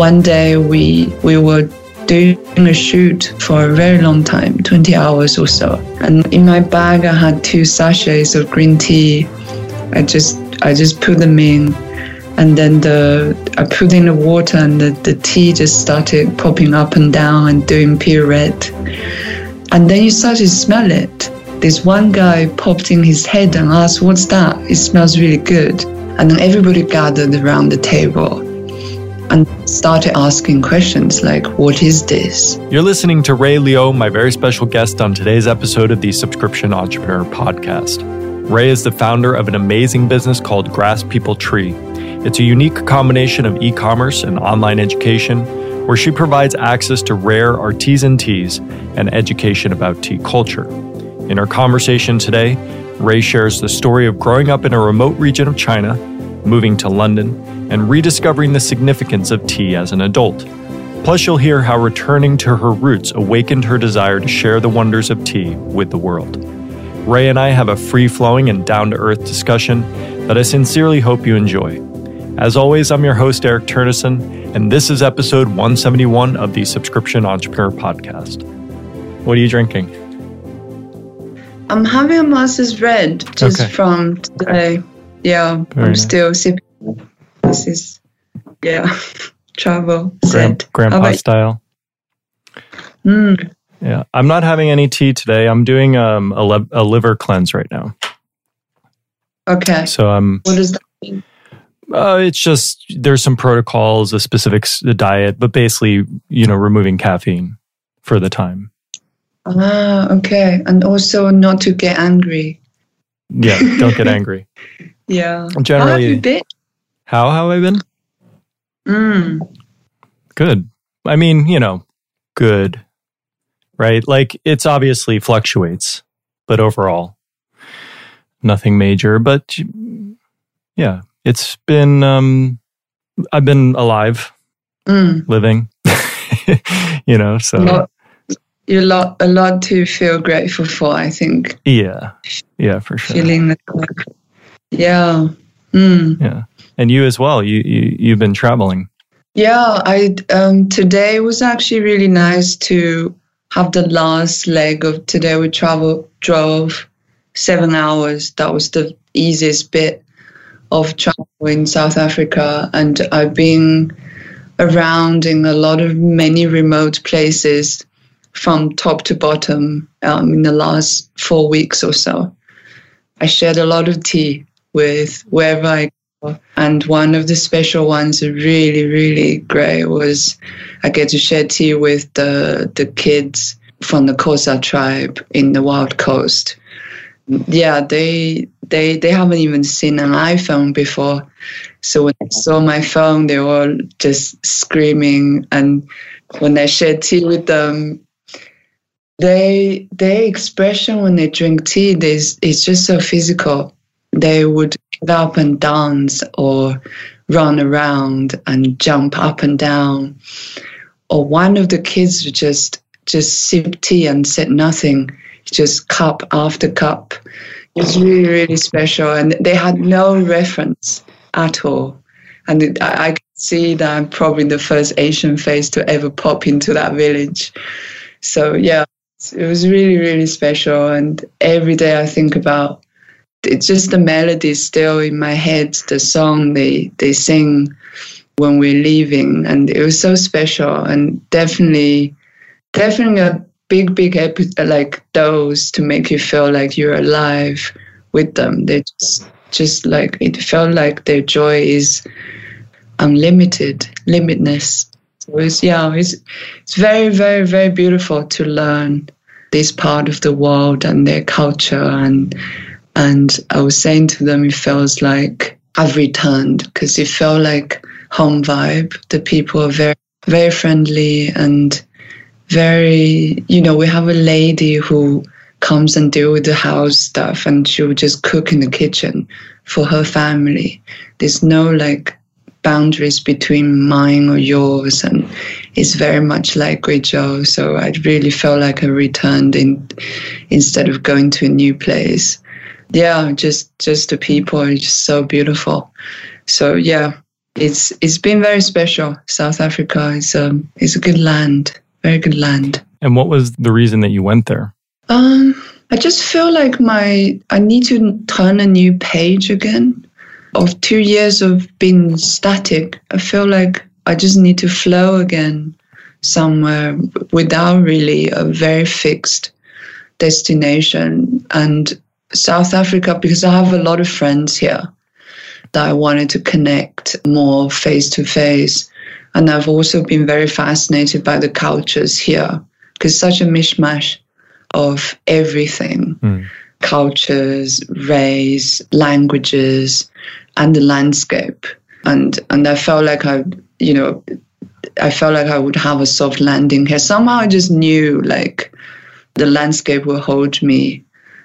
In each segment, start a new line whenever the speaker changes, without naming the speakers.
one day we we were doing a shoot for a very long time, 20 hours or so. And in my bag I had two sachets of green tea. I just I just put them in and then the I put in the water and the, the tea just started popping up and down and doing pirouette. And then you start to smell it. This one guy popped in his head and asked, What's that? It smells really good. And then everybody gathered around the table and started asking questions like, What is this?
You're listening to Ray Leo, my very special guest on today's episode of the Subscription Entrepreneur Podcast. Ray is the founder of an amazing business called Grass People Tree. It's a unique combination of e commerce and online education where she provides access to rare artisan teas and education about tea culture. In our conversation today, Ray shares the story of growing up in a remote region of China, moving to London, and rediscovering the significance of tea as an adult. Plus, you'll hear how returning to her roots awakened her desire to share the wonders of tea with the world. Ray and I have a free flowing and down to earth discussion that I sincerely hope you enjoy. As always, I'm your host, Eric Turnison, and this is episode 171 of the Subscription Entrepreneur Podcast. What are you drinking?
I'm having a Master's Red just
Okay.
from today. Yeah,
Very
I'm
nice.
still sipping. This is, yeah, travel. Said.
grandpa style.
Mm,
Yeah, I'm not having any tea today. I'm doing um, a, le- a liver cleanse right now.
okay.
So I'm.
What does that mean?
Uh, it's just there's some protocols, the specifics, the diet, but basically, you know, removing caffeine for the time.
Ah, okay. And also not to get angry.
Yeah, don't get angry.
Yeah. Generally, How have you been?
how have I been?
Mm,
Good. I mean, you know, good, right? Like it's obviously fluctuates, but overall, nothing major. But yeah, it's been, um, I've been alive,
mm.
living, you know, so
Lot, you lot, a lot to feel grateful for, I think.
yeah, yeah, for sure.
Feeling like, yeah. Mm.
Yeah. And you as well. You, you, you've been traveling.
Yeah, I um, today was actually really nice to have the last leg of today. We travel drove seven hours. That was the easiest bit of travel in South Africa, and I've been around in a lot of many remote places from top to bottom um, in the last four weeks or so. I shared a lot of tea with wherever I go. and one of the special ones, really, really great, was I get to share tea with the the kids from the Xhosa tribe in the Wild Coast. Yeah, they they they haven't even seen an iPhone before, so when they saw my phone, they were all just screaming. And when I shared tea with them, they their expression when they drink tea, is is just so physical they would get up and dance or run around and jump up and down. Or one of the kids would just just sip tea and said nothing, just cup after cup. It was really, really special. And they had no reference at all. And it, I, I could see that I'm probably the first Asian face to ever pop into that village. So, yeah, it was really, really special. And every day I think about it's just the melody still in my head, the song they, they sing when we're leaving. And it was so special and definitely, definitely a big, big epi- like dose to make you feel like you're alive with them. They just, just like, it felt like their joy is unlimited, limitless. So it's, yeah, it's, it's very, very, very beautiful to learn this part of the world and their culture and and I was saying to them, it feels like I've returned because it felt like home vibe. The people are very, very friendly and very, you know, we have a lady who comes and deal with the house stuff and she will just cook in the kitchen for her family. There's no like boundaries between mine or yours and it's very much like Guizhou. So I really felt like I returned in instead of going to a new place yeah just just the people are just so beautiful so yeah it's it's been very special. South Africa is um is a good land, very good land.
And what was the reason that you went there?
Um, I just feel like my I need to turn a new page again. Of two years of being static, I feel like I just need to flow again somewhere without really a very fixed destination. And South Africa, because I have a lot of friends here that I wanted to connect more face to face. And I've also been very fascinated by the cultures here because such a mishmash of everything mm. cultures, race, languages, and the landscape. And, and I felt like I, you know, I felt like I would have a soft landing here. Somehow I just knew like the landscape will hold me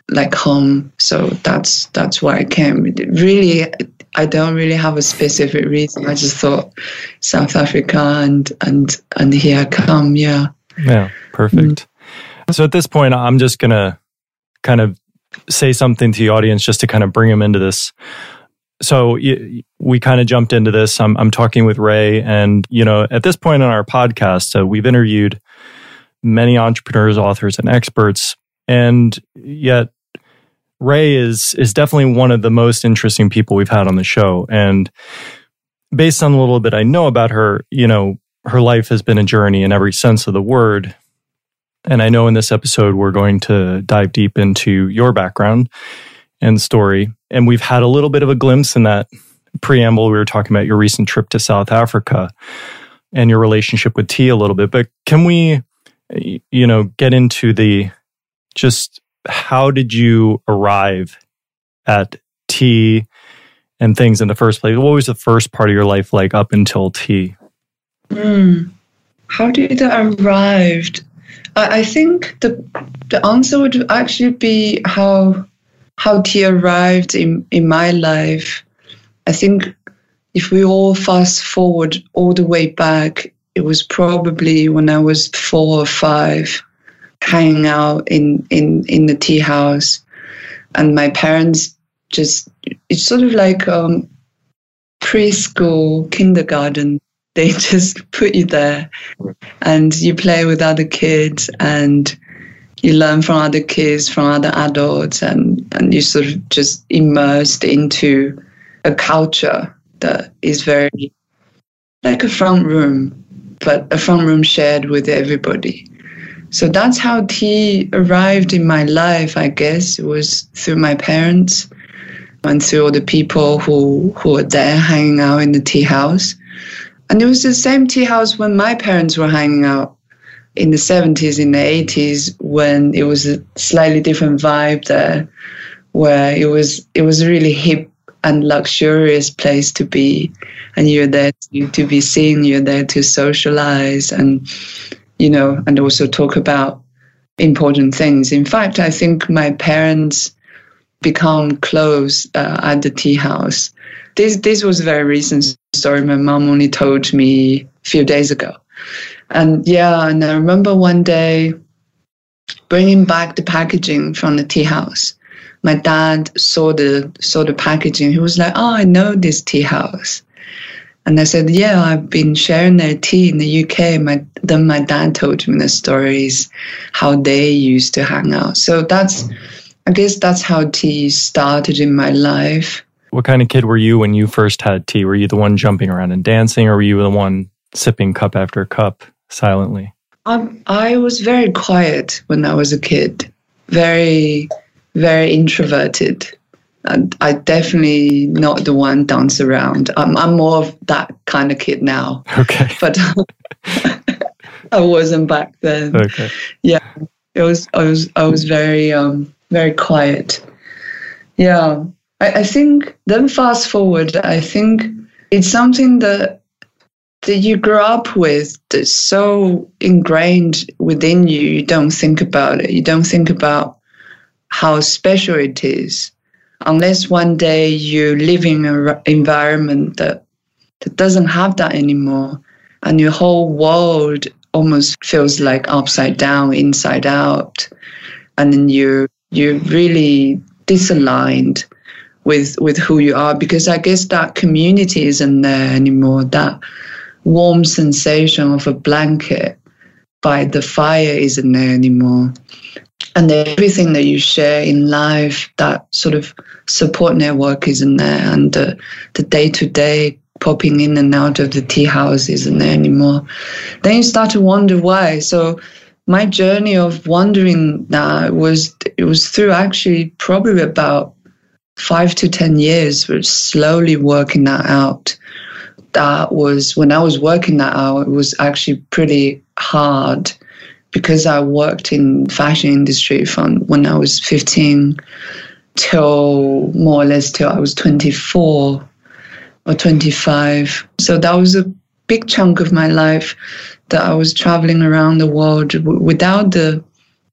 like home. So that's that's why I came. Really, I don't really have a specific reason. I just thought South Africa and and and here I come. Yeah.
Yeah. Perfect. Mm. So at this point, I'm just gonna kind of say something to the audience just to kind of bring them into this. So we kind of jumped into this. I'm, I'm talking with Ray, and you know, at this point in our podcast, so we've interviewed many entrepreneurs, authors, and experts, and yet Ray is is definitely one of the most interesting people we've had on the show. And based on a little bit I know about her, you know, her life has been a journey in every sense of the word. And I know in this episode we're going to dive deep into your background and story. And we've had a little bit of a glimpse in that preamble. We were talking about your recent trip to South Africa and your relationship with tea a little bit. But can we, you know, get into the just how did you arrive at tea and things in the first place? What was the first part of your life like up until tea?
Mm. How did I arrived? I, I think the the answer would actually be how how tea arrived in, in my life. I think if we all fast forward all the way back, it was probably when I was four or five hanging out in in in the tea house, and my parents just it's sort of like um, preschool, kindergarten. They just put you there, and you play with other kids, and you learn from other kids, from other adults, and and you sort of just immersed into a culture that is very like a front room, but a front room shared with everybody. So that's how tea arrived in my life, I guess. It was through my parents and through all the people who, who were there hanging out in the tea house. And it was the same tea house when my parents were hanging out in the 70s, in the 80s, when it was a slightly different vibe there, where it was it was a really hip and luxurious place to be. And you're there to, to be seen, you're there to socialize and you know, and also talk about important things. In fact, I think my parents become close uh, at the tea house. This this was a very recent story. My mom only told me a few days ago, and yeah, and I remember one day bringing back the packaging from the tea house. My dad saw the saw the packaging. He was like, "Oh, I know this tea house." And I said, Yeah, I've been sharing their tea in the UK. My, then my dad told me the stories, how they used to hang out. So that's, I guess that's how tea started in my life.
What kind of kid were you when you first had tea? Were you the one jumping around and dancing, or were you the one sipping cup after cup silently?
Um, I was very quiet when I was a kid, very, very introverted. And I definitely not the one dance around. I'm, I'm more of that kind of kid now.
Okay.
But I wasn't back then.
Okay.
Yeah. It was I was I was very um very quiet. Yeah. I, I think then fast forward, I think it's something that that you grow up with that's so ingrained within you, you don't think about it. You don't think about how special it is unless one day you live in an environment that, that doesn't have that anymore and your whole world almost feels like upside down inside out and then you you're really disaligned with with who you are because I guess that community isn't there anymore. That warm sensation of a blanket by the fire isn't there anymore. And everything that you share in life, that sort of support network is in there, and the the day to day popping in and out of the tea house isn't there anymore. Then you start to wonder why. So my journey of wondering that was it was through actually probably about five to ten years was slowly working that out. That was when I was working that out, it was actually pretty hard because I worked in fashion industry from when I was 15 till more or less till I was 24 or 25. So that was a big chunk of my life that I was traveling around the world w- without the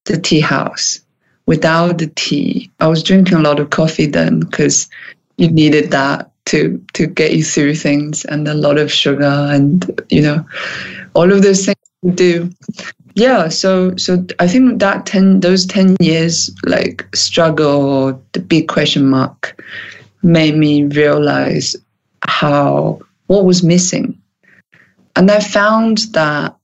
the tea house, without the tea. I was drinking a lot of coffee then because you needed that to to get you through things, and a lot of sugar, and you know, all of those things do. Yeah, so so I think that ten those ten years like struggle or the big question mark made me realize how what was missing and I found that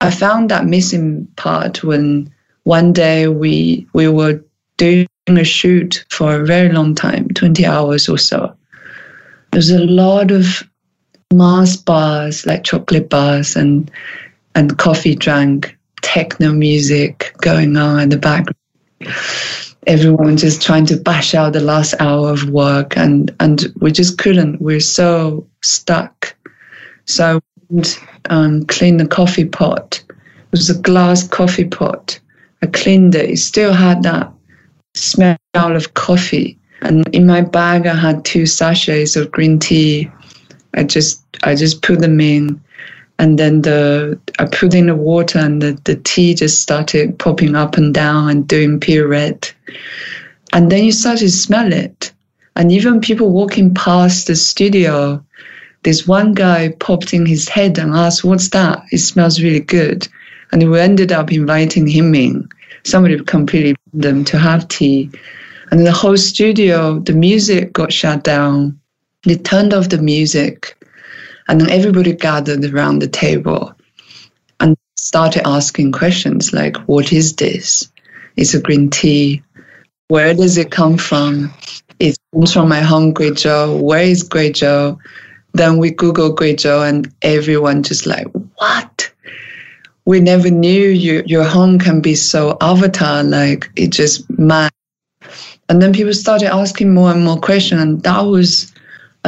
I found that missing part when one day we we were doing a shoot for a very long time, 20 hours or so. There's a lot of Mars bars, like chocolate bars and and coffee drank, techno music going on in the background. Everyone just trying to bash out the last hour of work and and we just couldn't. We're so stuck. So and um, cleaned the coffee pot. It was a glass coffee pot. I cleaned it. It still had that smell of coffee. And in my bag, I had two sachets of green tea. I just I just put them in, and then the I put in the water, and the, the tea just started popping up and down and doing pirouette. And then you start to smell it, and even people walking past the studio this one guy popped in his head and asked, What's that? It smells really good. And we ended up inviting him in. Somebody completely them to have tea. And the whole studio, the music got shut down. They turned off the music. And then everybody gathered around the table and started asking questions like, What is this? It's a green tea. Where does it come from? It comes from my home, Great Guizhou. Where is Great Guizhou? Then we Google Great Guizhou and everyone just like, what? We never knew you, your home can be so avatar, like it just mad. And then people started asking more and more questions. And that was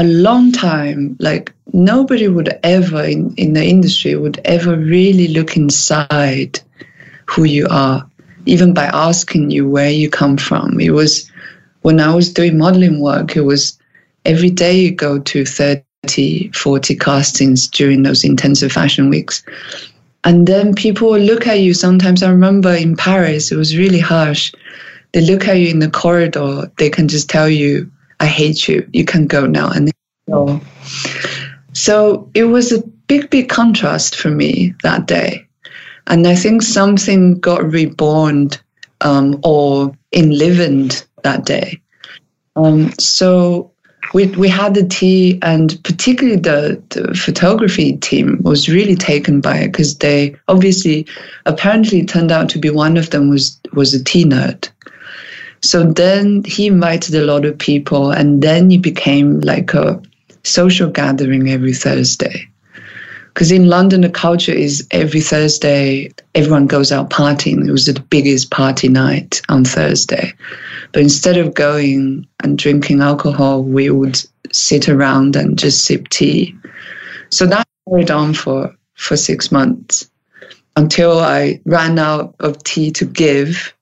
a long time. Like nobody would ever in, in the industry would ever really look inside who you are, even by asking you where you come from. It was when I was doing modeling work, it was every day you go to 30 30, 40 castings during those intensive fashion weeks. And then people will look at you. Sometimes I remember in Paris, it was really harsh. They look at you in the corridor, they can just tell you, I hate you. You can go now. And. So it was a big, big contrast for me that day. And I think something got reborn um, or enlivened that day. Um, so we we had the tea, and particularly the, the photography team was really taken by it because they obviously, apparently, turned out to be one of them was was a tea nerd. So then he invited a lot of people, and then it became like a social gathering every Thursday. Because in London, the culture is every Thursday, everyone goes out partying. It was the biggest party night on Thursday. But instead of going and drinking alcohol, we would sit around and just sip tea. So that carried on for, for six months until I ran out of tea to give.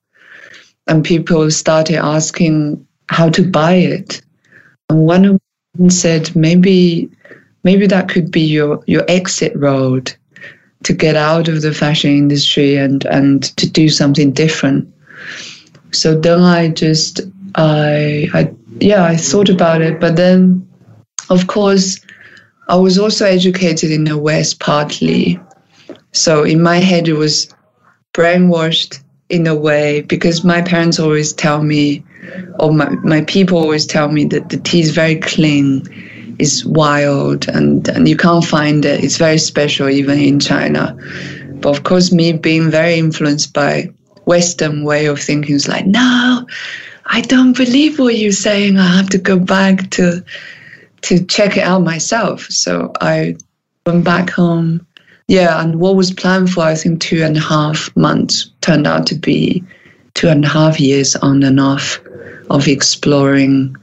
And people started asking how to buy it. And one of them said, maybe, maybe that could be your, your exit road to get out of the fashion industry and, and to do something different. So then I just, I, I, yeah, I thought about it. But then, of course, I was also educated in the West partly. So in my head, it was brainwashed in a way because my parents always tell me or my, my people always tell me that the tea is very clean, it's wild, and, and you can't find it. It's very special, even in China. But of course, me being very influenced by Western way of thinking is like, no, I don't believe what you're saying. I have to go back to to check it out myself. So I went back home. Yeah, and what was planned for I think two and a half months turned out to be two and a half years on and off of exploring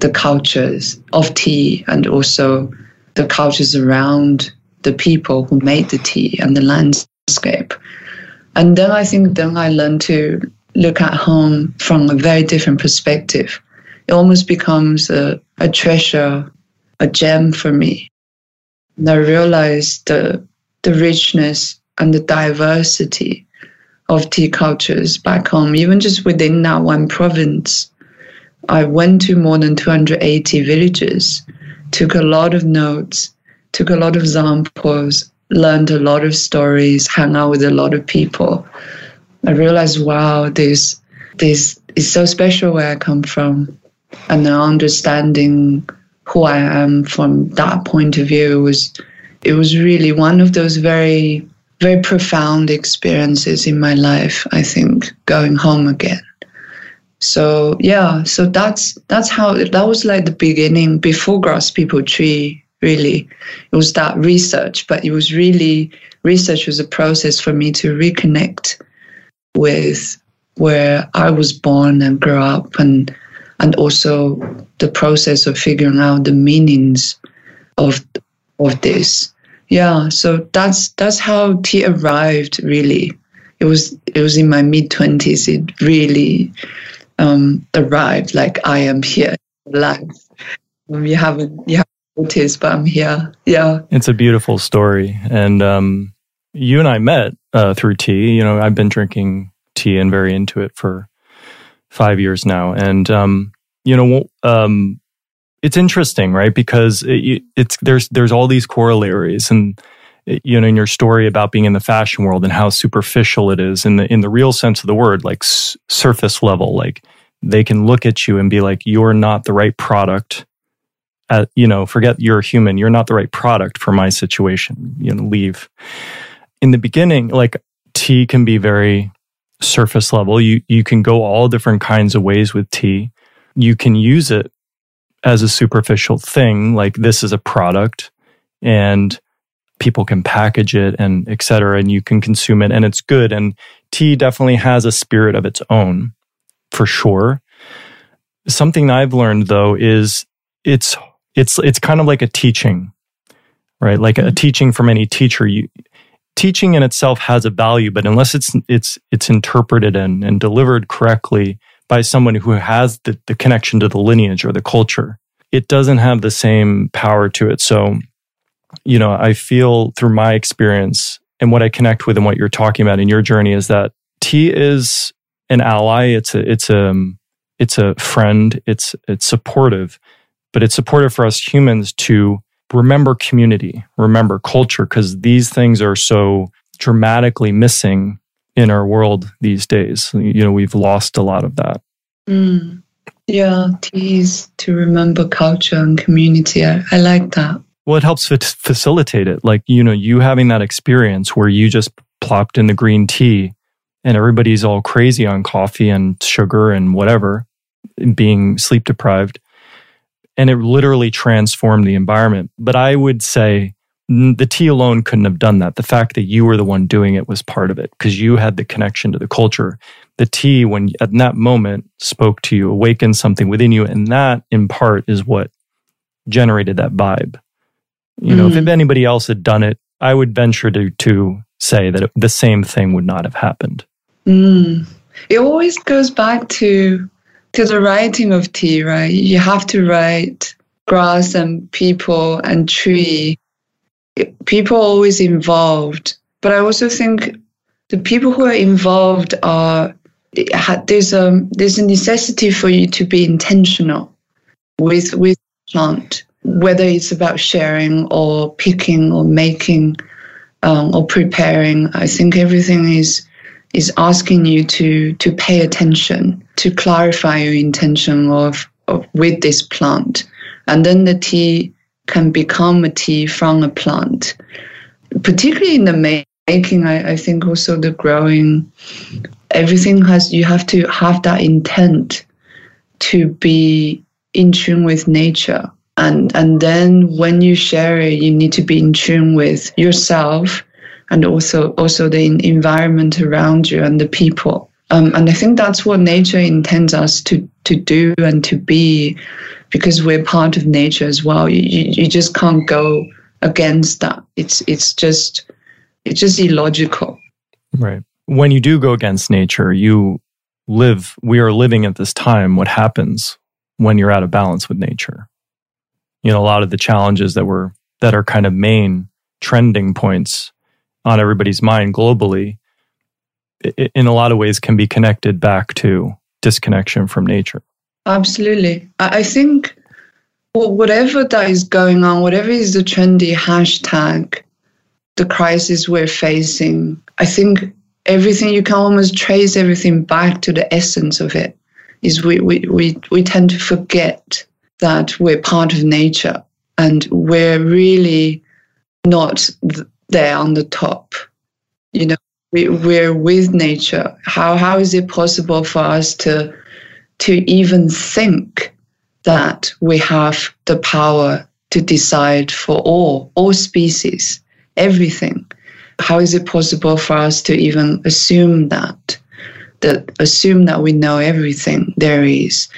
the cultures of tea and also the cultures around the people who made the tea and the landscape. And then I think then I learned to look at home from a very different perspective. It almost becomes a, a treasure, a gem for me. And I realized the, the richness and the diversity of tea cultures back home, even just within that one province. I went to more than 280 villages, took a lot of notes, took a lot of samples, learned a lot of stories, hung out with a lot of people. I realized, wow, this this is so special where I come from, and the understanding who I am from that point of view was it was really one of those very very profound experiences in my life. I think going home again. So yeah, so that's that's how that was like the beginning before Grass People Tree. Really, it was that research, but it was really research was a process for me to reconnect with where I was born and grew up, and and also the process of figuring out the meanings of of this. Yeah, so that's that's how tea arrived. Really, it was it was in my mid twenties. It really um, arrived. Like I am here, life. Um, you haven't you haven't noticed, but I'm here. Yeah,
it's a beautiful story, and um, you and I met uh, through tea. You know, I've been drinking tea and very into it for five years now, and um, you know, um, it's interesting, right? Because it, it's there's there's all these corollaries, and you know, in your story about being in the fashion world and how superficial it is in the in the real sense of the word, like s- surface level, like they can look at you and be like, "You're not the right product." At, you know, forget you're a human. You're not the right product for my situation. You know, leave. In the beginning, like tea can be very surface level. You you can go all different kinds of ways with tea. You can use it as a superficial thing, like this is a product and people can package it and et cetera, and you can consume it and it's good. And tea definitely has a spirit of its own for sure. Something I've learned though is it's it's it's kind of like a teaching, right? Like a mm-hmm. teaching from any teacher. You teaching in itself has a value, but unless it's it's it's interpreted and, and delivered correctly by someone who has the, the connection to the lineage or the culture, it doesn't have the same power to it. So, you know, I feel through my experience and what I connect with and what you're talking about in your journey is that tea is an ally. It's a it's a it's a friend. It's it's supportive, but it's supportive for us humans to remember community, remember culture, because these things are so dramatically missing in our world these days. You know, we've lost a lot of that.
Mm. Yeah, tease to remember culture and community. I, I like that.
Well, it helps facilitate it. Like, you know, you having that experience where you just plopped in the green tea and everybody's all crazy on coffee and sugar and whatever, being sleep deprived. And it literally transformed the environment. But I would say the tea alone couldn't have done that. The fact that you were the one doing it was part of it because you had the connection to the culture. The tea, when at that moment spoke to you, awakened something within you. And that in part is what generated that vibe. You know, mm. if anybody else had done it, I would venture to, to say that it, the same thing would not have happened.
Mm. It always goes back to to the writing of tea, right? You have to write grass and people and tree. People are always involved, but I also think the people who are involved are there's a there's a necessity for you to be intentional with with plant, whether it's about sharing or picking or making um, or preparing. I think everything is is asking you to to pay attention, to clarify your intention of, of with this plant, and then the tea can become a tea from a plant. Particularly in the making, I, I think also the growing, everything has you have to have that intent to be in tune with nature. And and then when you share it you need to be in tune with yourself and also also the environment around you and the people. Um, and i think that's what nature intends us to to do and to be because we're part of nature as well. You, you, you just can't go against that. It's it's just it's just illogical.
Right. When you do go against nature you live we are living at this time. What happens when you're out of balance with nature? You know a lot of the challenges that were that are kind of main trending points on everybody's mind globally in a lot of ways can be connected back to disconnection from nature
absolutely i think whatever that is going on whatever is the trendy hashtag the crisis we're facing i think everything you can almost trace everything back to the essence of it is we we we, we tend to forget that we're part of nature and we're really not there on the top. You know, we, we're with nature. How how is it possible for us to to even think that we have the power to decide for all all species, everything? How is it possible for us to even assume that? That assume that we know everything there is,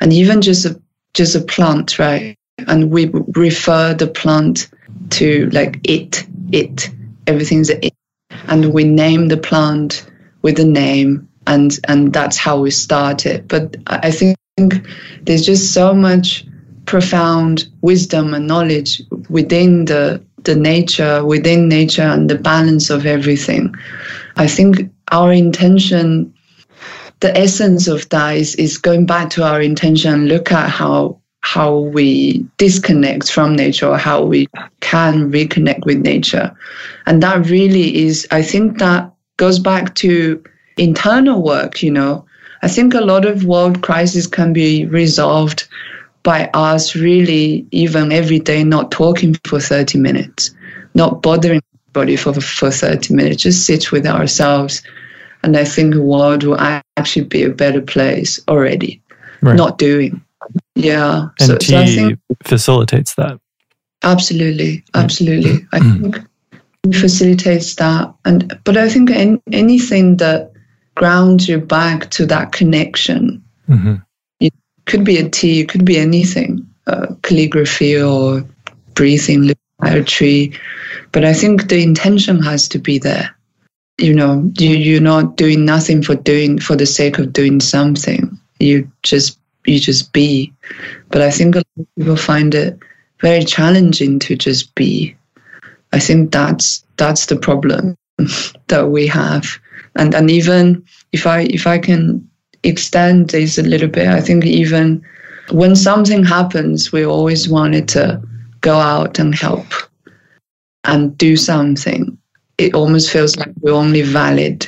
and even just a just a plant, right? And we refer the plant to like it, it, everything's it. And we name the plant with a name and and that's how we started. But I think there's just so much profound wisdom and knowledge within the the nature, within nature and the balance of everything. I think our intention the essence of that is, is going back to our intention and look at how how we disconnect from nature or how we can reconnect with nature. And that really is, I think that goes back to internal work, you know. I think a lot of world crises can be resolved by us really even every day not talking for 30 minutes, not bothering anybody for, for 30 minutes, just sit with ourselves and I think the world will actually be a better place already. Right. Not doing. Yeah.
And so, tea so I think facilitates that.
Absolutely. Absolutely. I mm-hmm. think facilitates that. And but I think any, anything that grounds you back to that connection. Mm-hmm. It could be a tea, it could be anything, uh, calligraphy or breathing, poetry. But I think the intention has to be there you know you you're not doing nothing for doing for the sake of doing something you just you just be but i think a lot of people find it very challenging to just be i think that's that's the problem that we have and and even if i if i can extend this a little bit i think even when something happens we always wanted to go out and help and do something it almost feels like we're only valid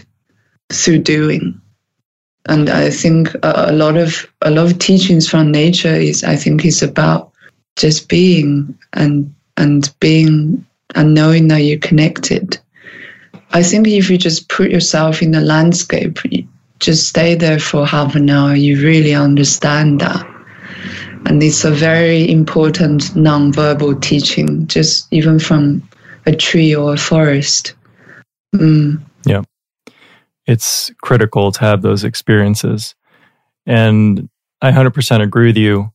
through doing. And I think a, lot of a lot of teachings from nature is I think is about just being and and being and knowing that you're connected. I think if you just put yourself in the landscape, just stay there for half an hour, you really understand that. And it's a very important non-verbal teaching, just even from a tree or a forest.
Mm. Yeah. It's critical to have those experiences. And I 100% agree with you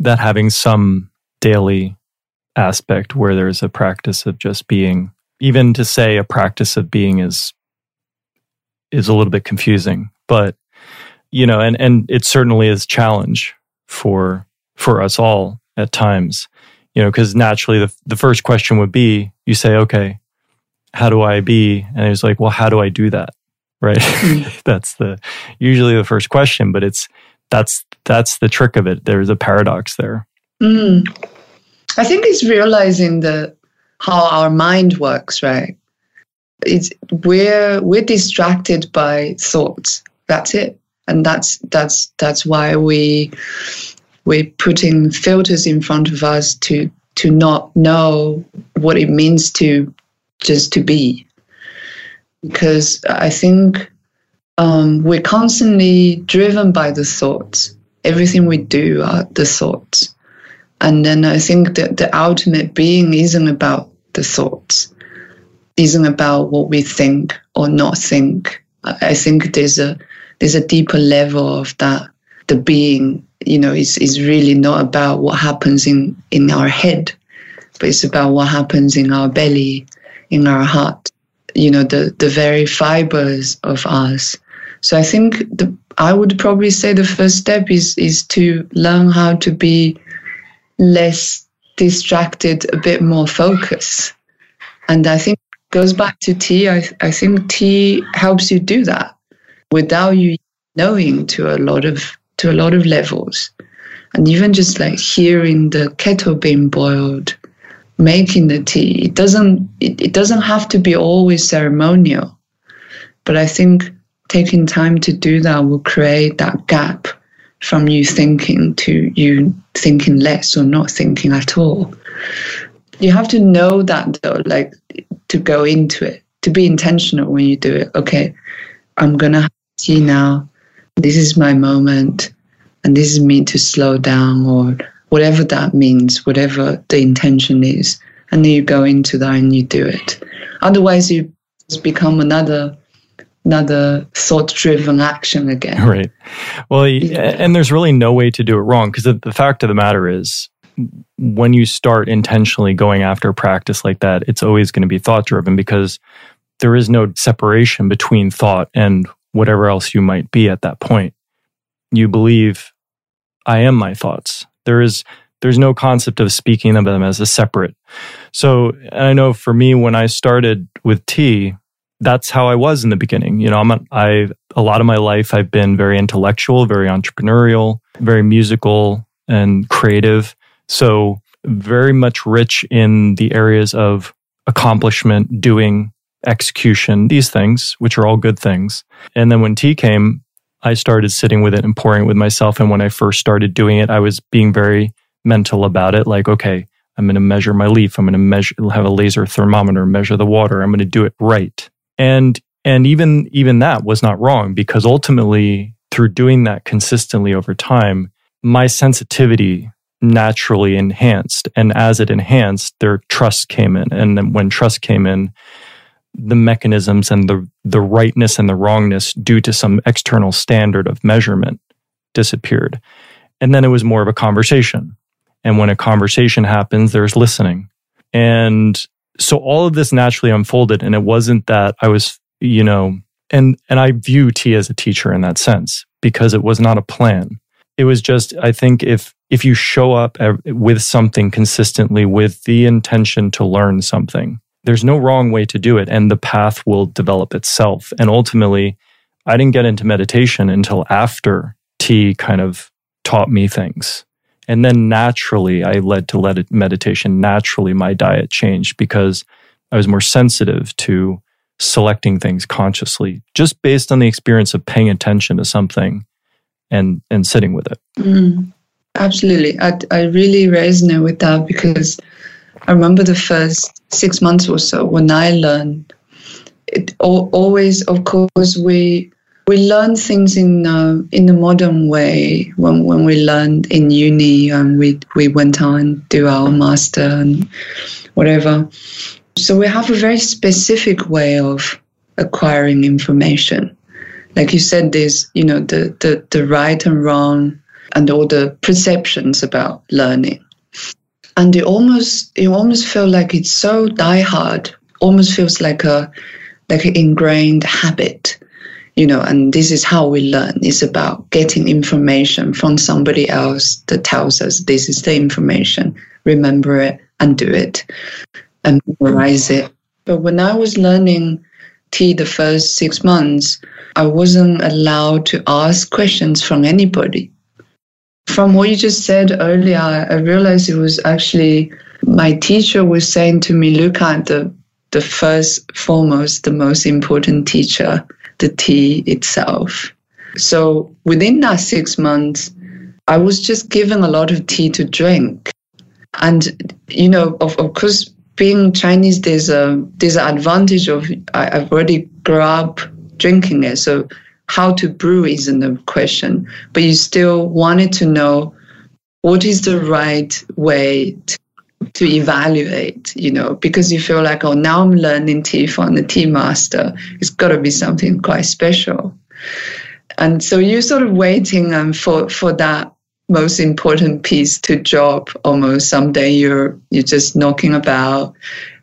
that having some daily aspect where there's a practice of just being, even to say a practice of being is is a little bit confusing, but you know, and and it certainly is challenge for for us all at times, you know, because naturally the the first question would be, you say, okay, how do I be? And it's like, well, how do I do that? Right. Mm. that's the usually the first question, but it's that's that's the trick of it. There's a paradox there.
Mm. I think it's realizing the how our mind works, right? it's we're we're distracted by thoughts. That's it, and that's that's that's why we we're putting filters in front of us to to not know what it means to just to be. Because I think um, we're constantly driven by the thoughts. Everything we do are the thoughts. And then I think that the ultimate being isn't about the thoughts, isn't about what we think or not think. I think there's a there's a deeper level of that. The being, you know, is is really not about what happens in in our head, but it's about what happens in our belly, in our heart. You know, the the very fibers of us. So I think the I would probably say the first step is is to learn how to be less distracted, a bit more focus. And I think goes back to tea. I, I think tea helps you do that without you knowing to a lot of to a lot of levels. And even just like hearing the kettle being boiled, making the tea, it doesn't it, it doesn't have to be always ceremonial. But I think taking time to do that will create that gap from you thinking to you thinking less or not thinking at all. You have to know that though, like to go into it, to be intentional when you do it. Okay, I'm gonna see now. This is my moment, and this is me to slow down or whatever that means, whatever the intention is. And then you go into that and you do it. Otherwise, you become another another thought driven action again.
Right. Well, and there's really no way to do it wrong because the, the fact of the matter is, when you start intentionally going after a practice like that, it's always going to be thought driven because there is no separation between thought and whatever else you might be at that point. You believe, I am my thoughts. There is there's no concept of speaking of them as a separate. So I know for me, when I started with tea, that's how I was in the beginning. You know, I'm a, I a lot of my life I've been very intellectual, very entrepreneurial, very musical and creative. So very much rich in the areas of accomplishment, doing, execution, these things, which are all good things. And then when tea came, I started sitting with it and pouring it with myself. And when I first started doing it, I was being very mental about it. Like, okay, I'm going to measure my leaf. I'm going to measure, have a laser thermometer, measure the water. I'm going to do it right. And and even even that was not wrong because ultimately through doing that consistently over time, my sensitivity naturally enhanced. And as it enhanced, their trust came in. And then when trust came in, the mechanisms and the the rightness and the wrongness due to some external standard of measurement disappeared. And then it was more of a conversation. And when a conversation happens, there's listening. And so all of this naturally unfolded and it wasn't that i was you know and and i view tea as a teacher in that sense because it was not a plan. It was just i think if if you show up with something consistently with the intention to learn something there's no wrong way to do it and the path will develop itself. And ultimately i didn't get into meditation until after tea kind of taught me things and then naturally, I led to meditation. Naturally, my diet changed because I was more sensitive to selecting things consciously, just based on the experience of paying attention to something and and sitting with it.
Mm, absolutely, I I really resonate with that because I remember the first six months or so when I learned. It always, of course, we we learn things in uh, in the modern way when when we learned in uni and we we went on do our master and whatever. So we have a very specific way of acquiring information. Like you said, there's you know the the, the right and wrong and all the perceptions about learning. And it almost you almost feel like it's so die hard, almost feels like a like an ingrained habit you know, and this is how we learn. It's about getting information from somebody else that tells us this is the information, remember it and do it and memorize it. But when I was learning tea the first six months, I wasn't allowed to ask questions from anybody. From what you just said earlier, I realized it was actually my teacher was saying to me, look at the the first, foremost, the most important teacher, the tea itself. So within that six months, I was just given a lot of tea to drink. And, you know, of, of course, being Chinese, there's a there's an advantage of I, I've already grew up drinking it. So how to brew isn't a question, but you still wanted to know what is the right way to, to evaluate, you know, because you feel like, oh, now I'm learning tea from the tea master. It's got to be something quite special. And so you're sort of waiting um, for, for that most important piece to drop almost someday you're you're just knocking about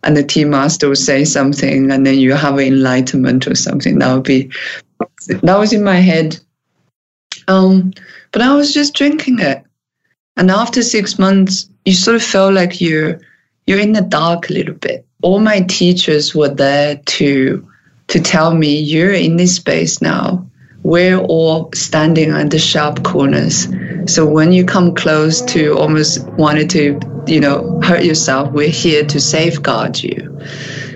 and the tea master will say something and then you have an enlightenment or something that would be that was in my head um, but i was just drinking it and after six months you sort of felt like you're you're in the dark a little bit all my teachers were there to to tell me you're in this space now we're all standing at the sharp corners. So when you come close to almost wanted to, you know, hurt yourself, we're here to safeguard you.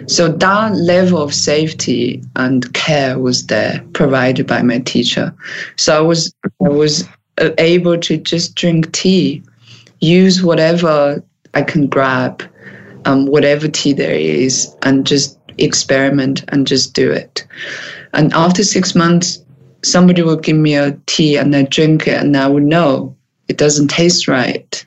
So that level of safety and care was there provided by my teacher. So I was I was able to just drink tea, use whatever I can grab, um, whatever tea there is, and just experiment and just do it. And after six months, somebody will give me a tea and I drink it and I would know it doesn't taste right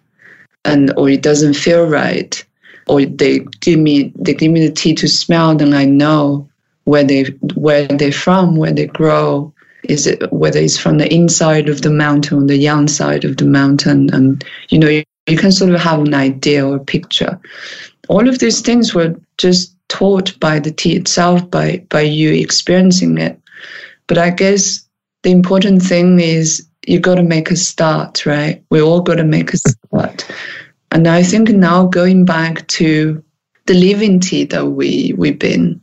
and or it doesn't feel right or they give me they give me the tea to smell then I know where they where they're from where they grow is it whether it's from the inside of the mountain or the yang side of the mountain and you know you, you can sort of have an idea or a picture all of these things were just taught by the tea itself by by you experiencing it but I guess the important thing is you got to make a start, right? We all got to make a start. And I think now going back to the living tea that we we've been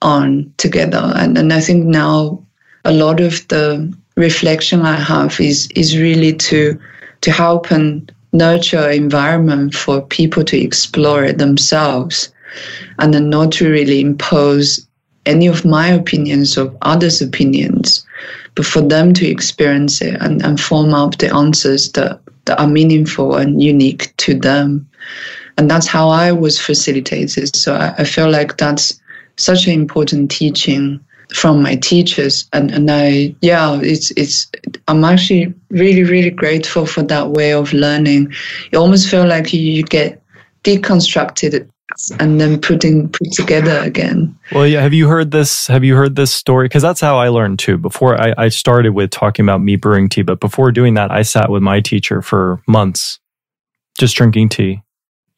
on together, and, and I think now a lot of the reflection I have is is really to to help and nurture environment for people to explore it themselves, and then not to really impose any of my opinions or others' opinions, but for them to experience it and, and form up the answers that, that are meaningful and unique to them. And that's how I was facilitated. So I, I feel like that's such an important teaching from my teachers and, and I yeah it's it's I'm actually really really grateful for that way of learning. You almost feel like you, you get deconstructed and then putting put together again.
Well, yeah, have you heard this? Have you heard this story? Because that's how I learned too. Before I, I started with talking about me brewing tea, but before doing that, I sat with my teacher for months, just drinking tea.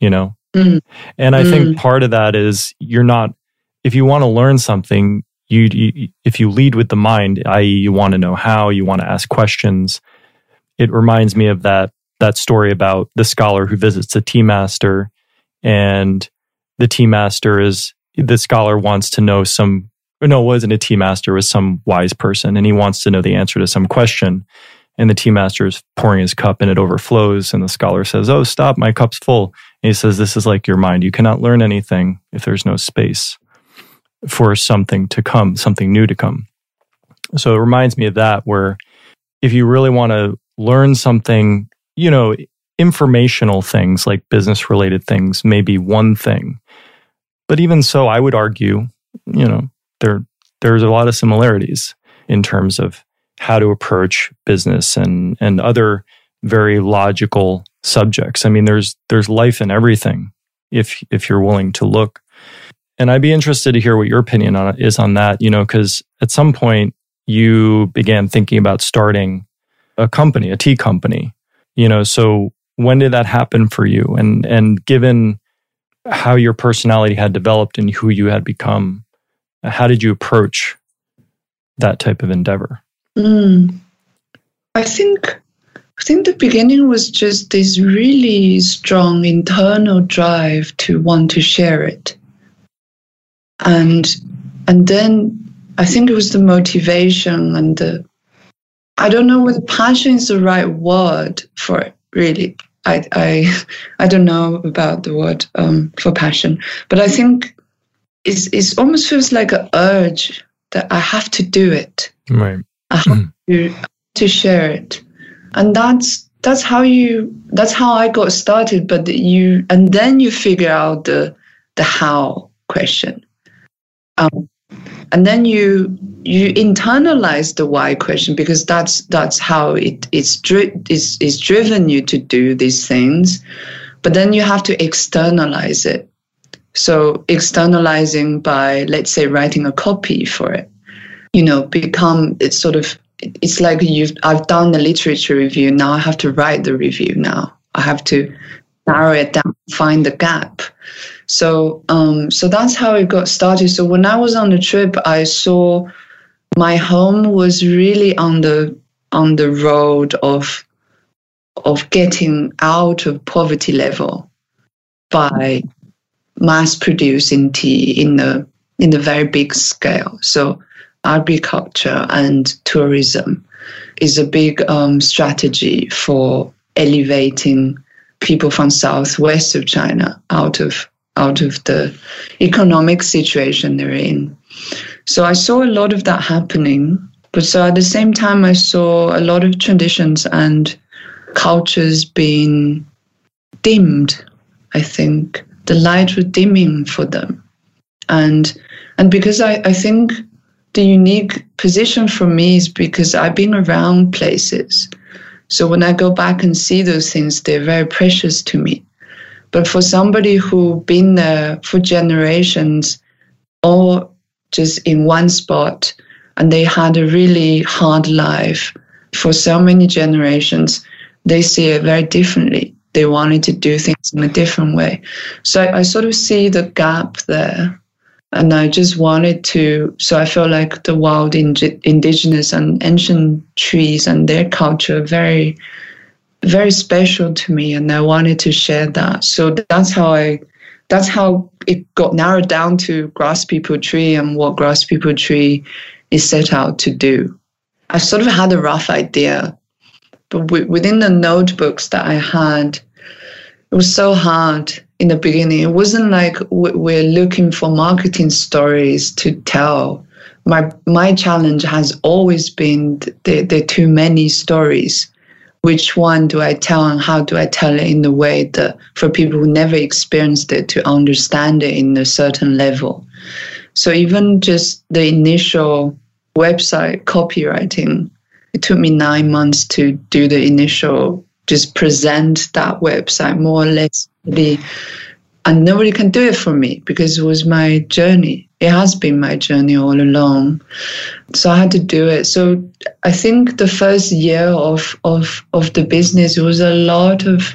You know, mm. and I mm. think part of that is you're not. If you want to learn something, you, you if you lead with the mind, i.e., you want to know how, you want to ask questions. It reminds me of that that story about the scholar who visits the tea master and the tea master is the scholar wants to know some no, it wasn't a tea master, it was some wise person, and he wants to know the answer to some question. And the tea master is pouring his cup and it overflows. And the scholar says, Oh, stop, my cup's full. And he says, This is like your mind. You cannot learn anything if there's no space for something to come, something new to come. So it reminds me of that, where if you really want to learn something, you know, informational things like business related things may be one thing. But even so, I would argue, you know, there there's a lot of similarities in terms of how to approach business and and other very logical subjects. I mean, there's there's life in everything if if you're willing to look. And I'd be interested to hear what your opinion on is on that, you know, because at some point you began thinking about starting a company, a tea company. You know, so when did that happen for you? And and given how your personality had developed and who you had become. How did you approach that type of endeavor?
Mm. I think I think the beginning was just this really strong internal drive to want to share it. And and then I think it was the motivation and the I don't know whether passion is the right word for it, really. I, I, I don't know about the word um, for passion, but I think it's, it's almost feels like an urge that I have to do it.
Right.
I have to to share it, and that's that's how you that's how I got started. But you and then you figure out the the how question, um, and then you you internalize the why question because that's that's how it it's dri- it's, it's driven you to do these things, but then you have to externalize it. So externalizing by let's say writing a copy for it, you know, become it's sort of it's like you've I've done the literature review. Now I have to write the review. Now I have to narrow it down, find the gap. So um, so that's how it got started. So when I was on the trip, I saw my home was really on the on the road of of getting out of poverty level by mass producing tea in the in the very big scale. So agriculture and tourism is a big um, strategy for elevating people from southwest of China out of out of the economic situation they're in. So I saw a lot of that happening, but so at the same time I saw a lot of traditions and cultures being dimmed. I think the light was dimming for them, and and because I, I think the unique position for me is because I've been around places. So when I go back and see those things, they're very precious to me. But for somebody who been there for generations or just in one spot and they had a really hard life for so many generations, they see it very differently. They wanted to do things in a different way. So I, sort of see the gap there and I just wanted to. So I feel like the wild indigenous and ancient trees and their culture very, very special to me, and I wanted to share that. So that's how I. That's how it got narrowed down to Grass People Tree and what Grass People Tree is set out to do. I sort of had a rough idea, but within the notebooks that I had, it was so hard in the beginning. It wasn't like we're looking for marketing stories to tell. My my challenge has always been there, there are too many stories. Which one do I tell and how do I tell it in the way that for people who never experienced it to understand it in a certain level? So even just the initial website copywriting, it took me nine months to do the initial just present that website more or less the and nobody can do it for me because it was my journey it has been my journey all along. So i had to do it. So i think the first year of of of the business was a lot of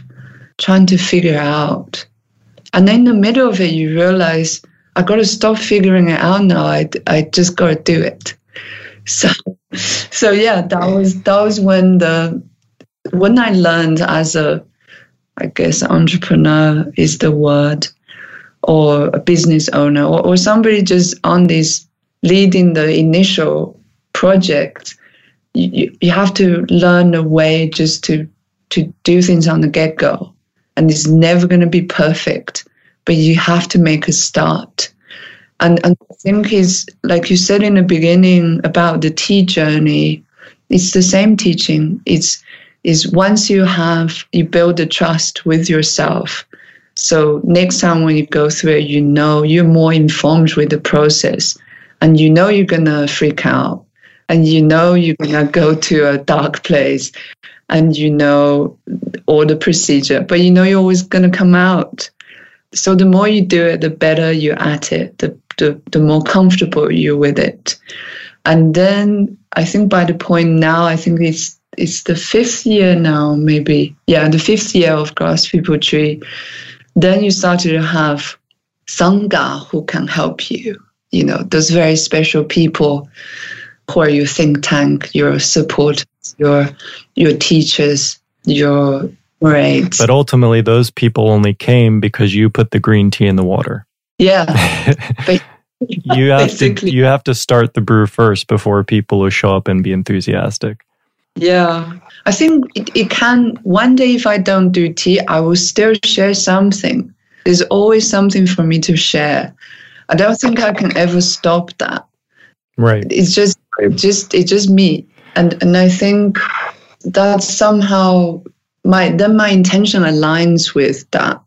trying to figure out. And then in the middle of it you realize i got to stop figuring it out now. I, I just got to do it. So so yeah that was that was when the when i learned as a I guess entrepreneur is the word, or a business owner, or, or somebody just on this leading the initial project. You, you have to learn a way just to to do things on the get go, and it's never going to be perfect, but you have to make a start. And, and I think is like you said in the beginning about the tea journey. It's the same teaching. It's is once you have you build the trust with yourself so next time when you go through it you know you're more informed with the process. And you know you're gonna freak out. And you know you're gonna go to a dark place. And you know all the procedure. But you know you're always gonna come out. So the more you do it the better you're at it. The, the, the more comfortable you're with it. And then i think by the point now i think it's it's the fifth year now, maybe. Yeah, the fifth year of Grass People Tree. Then you start to have Sangha who can help you. You know, those very special people who are your think tank, your supporters, your your teachers, your right.
But ultimately those people only came because you put the green tea in the water.
Yeah.
you have Basically. to you have to start the brew first before people will show up and be enthusiastic.
Yeah. I think it, it can, one day if I don't do tea, I will still share something. There's always something for me to share. I don't think I can ever stop that.
Right.
It's just just it's just me. And and I think that somehow my then my intention aligns with that